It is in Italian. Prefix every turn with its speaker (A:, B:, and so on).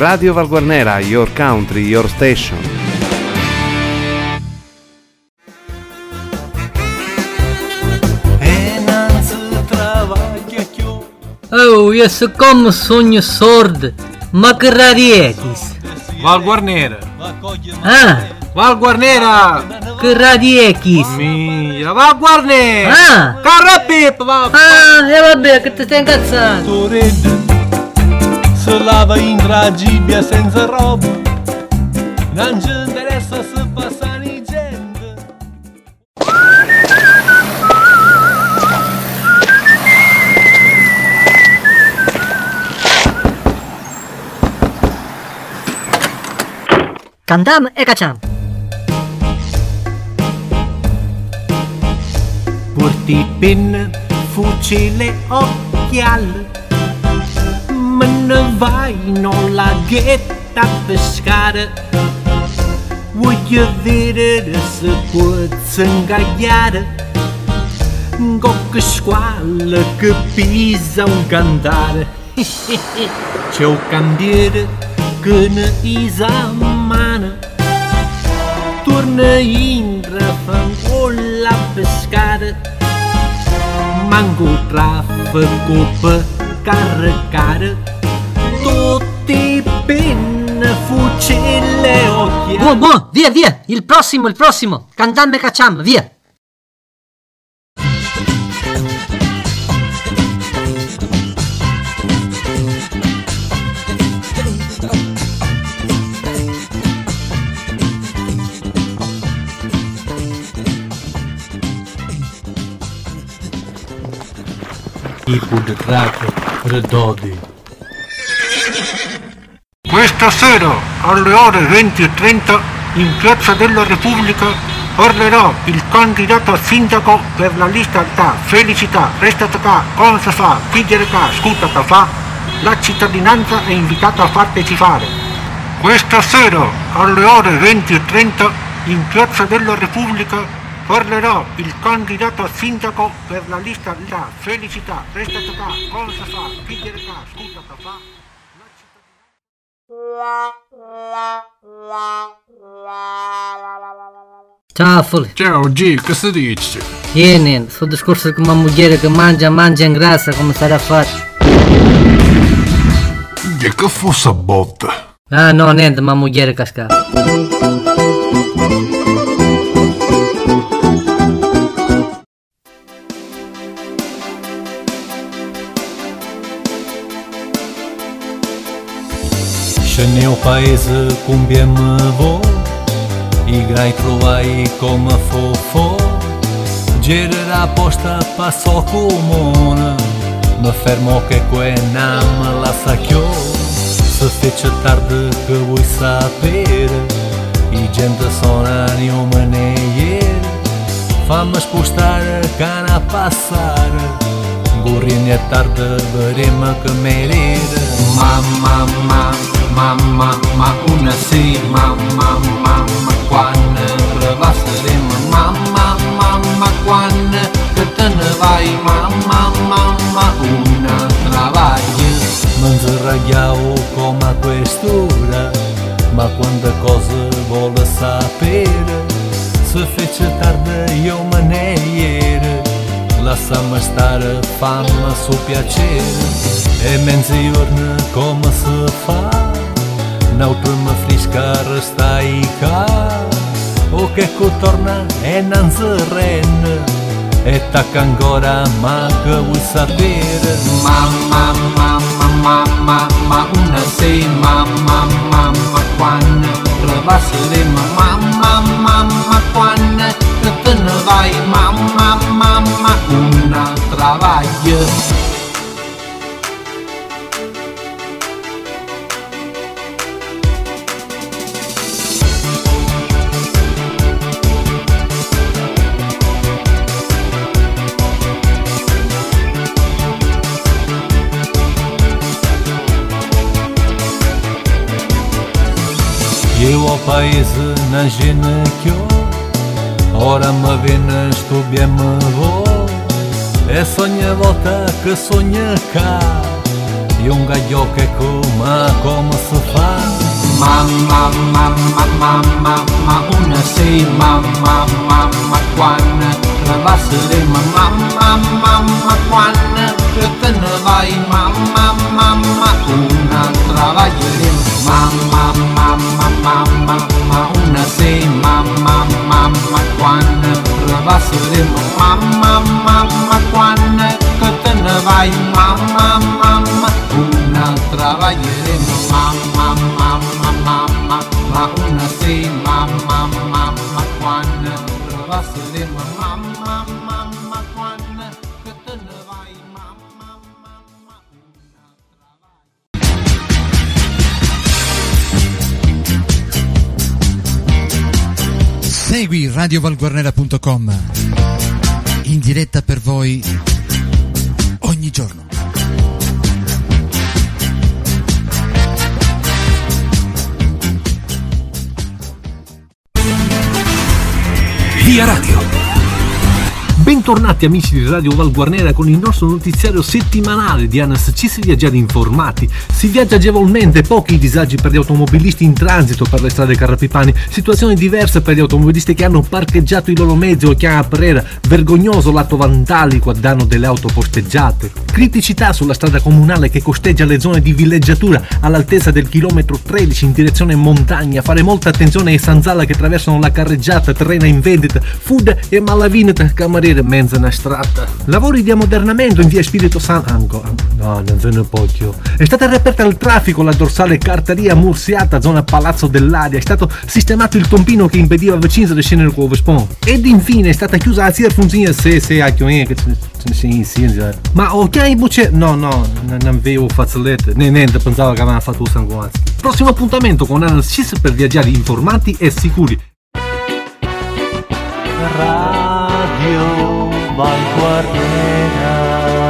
A: Radio Valguarnera, your country, your station.
B: Oh, io so come sogno sordo, ma che radiekis?
C: Val Guarnera.
B: Ah,
C: Val Guarnera.
B: che radiekis?
C: Mira, Val Guarnera.
B: Ah,
C: Carra Pippa, va.
B: ah, e vabbè, che ti stai incazzando?
D: Lava in tragibia senza roba. Non ci interessa se passa ni gente.
B: Cantam e cacciam.
D: porti penna fucile occhiale mannen wijn och pescar. pescare Voglio vedere se può ingaggiare Qualche squalla que pisa um cantare Seu candir que na isamana Torna in rafangolla a pescar. mango tráfego para carregar
B: Buon, buon, via, via, il prossimo, il prossimo. Cantam e cacciam, via.
D: Tipo de redodi
E: Questa sera alle ore 20.30 in Piazza della Repubblica parlerà il candidato a sindaco per la lista da Felicità, Restate qua, Cosa fa, Chiedere qua, Scuta che fa. La cittadinanza è invitata a partecipare. Questa sera alle ore 20.30 in Piazza della Repubblica parlerà il candidato a sindaco per la lista da Felicità, Restate qua, Cosa fa, Chiedere qua, Scuta che fa.
B: Ciao, Fuli.
C: Ciao G, che si dice?
B: Vieni, sto discorso con una moglie che mangia, mangia in grassa come sarà fatto.
F: E che fosse a botta?
B: Ah, no, niente, ma moglie cascata.
D: în é é eu paiză cum bie mă vo Igrai provai cum fofo Gerera posta passo cu mona fermo che que na mă lasa chio Să fece tarde că ui sa peră I gente sona nenhuma o Famas postar spostară passar. na pasară Gurrinha tardă, băremă că meriră Mam, mam, mam. Mamma, ma una sì. Mamma, mamma, quando rebasseremo Mamma, mamma, quando che te vai. Mamma, mamma, una travaglia Manzerragliao come a quest'ora Ma quante cose vuole sapere Se fece tarde io me ne ieri Lasciami stare, fammi su piacere E mezzogiorno come si fa Na última frisca está aí cá, O que é cotorna e torna é zăren E é taca angora ma că u saper má, má, má, má, má, má, ma, una Eu o país na në que eu, Ora sonha volta que sonha cá, E
G: sonje vota que sonje ka Ju nga gjoke ku ma ko më së fa Mama, mama, mama, ma unë se mama, mama, quan Rëvasë dhe mama, mama, mama, quan vai mamma, mamma, una travaglieremo mamma, mamma, mamma, ma una sei mamma, mamma, quando travasseremo mamma, mamma, quando che te ne vai mamma, mamma, una travaglieremo
H: Segui radiovalguarnera.com in diretta per voi ogni giorno.
I: Via Radio. Bentornati amici di Radio Val Guarnera con il nostro notiziario settimanale di Anas. Ci si viaggia informati, si viaggia agevolmente, pochi disagi per gli automobilisti in transito per le strade carrapipani, situazioni diverse per gli automobilisti che hanno parcheggiato i loro mezzi o chiama Pereira, vergognoso l'atto vandalico a danno delle auto posteggiate, criticità sulla strada comunale che costeggia le zone di villeggiatura all'altezza del chilometro 13 in direzione montagna, fare molta attenzione ai Sanzala che attraversano la carreggiata, terrena in vendita, food e malavinata, cameriere mezza una strada. Lavori di ammodernamento in via Spirito Santo. Ancora. No, non se ne più. È stata riaperta al traffico la dorsale Carteria Mursiata, zona Palazzo dell'Aria. È stato sistemato il tompino che impediva vicino di scendere con Spon. Ed infine è stata chiusa la Zierfunzina se se a che ce ne si inizia. Ma ho chiamato i bucce. No, no, non avevo fazzolette. Ne, niente, pensavo che avevano fatto un. Prossimo appuntamento con Analsys per viaggiare informati e sicuri.
D: Radio Valguardiera.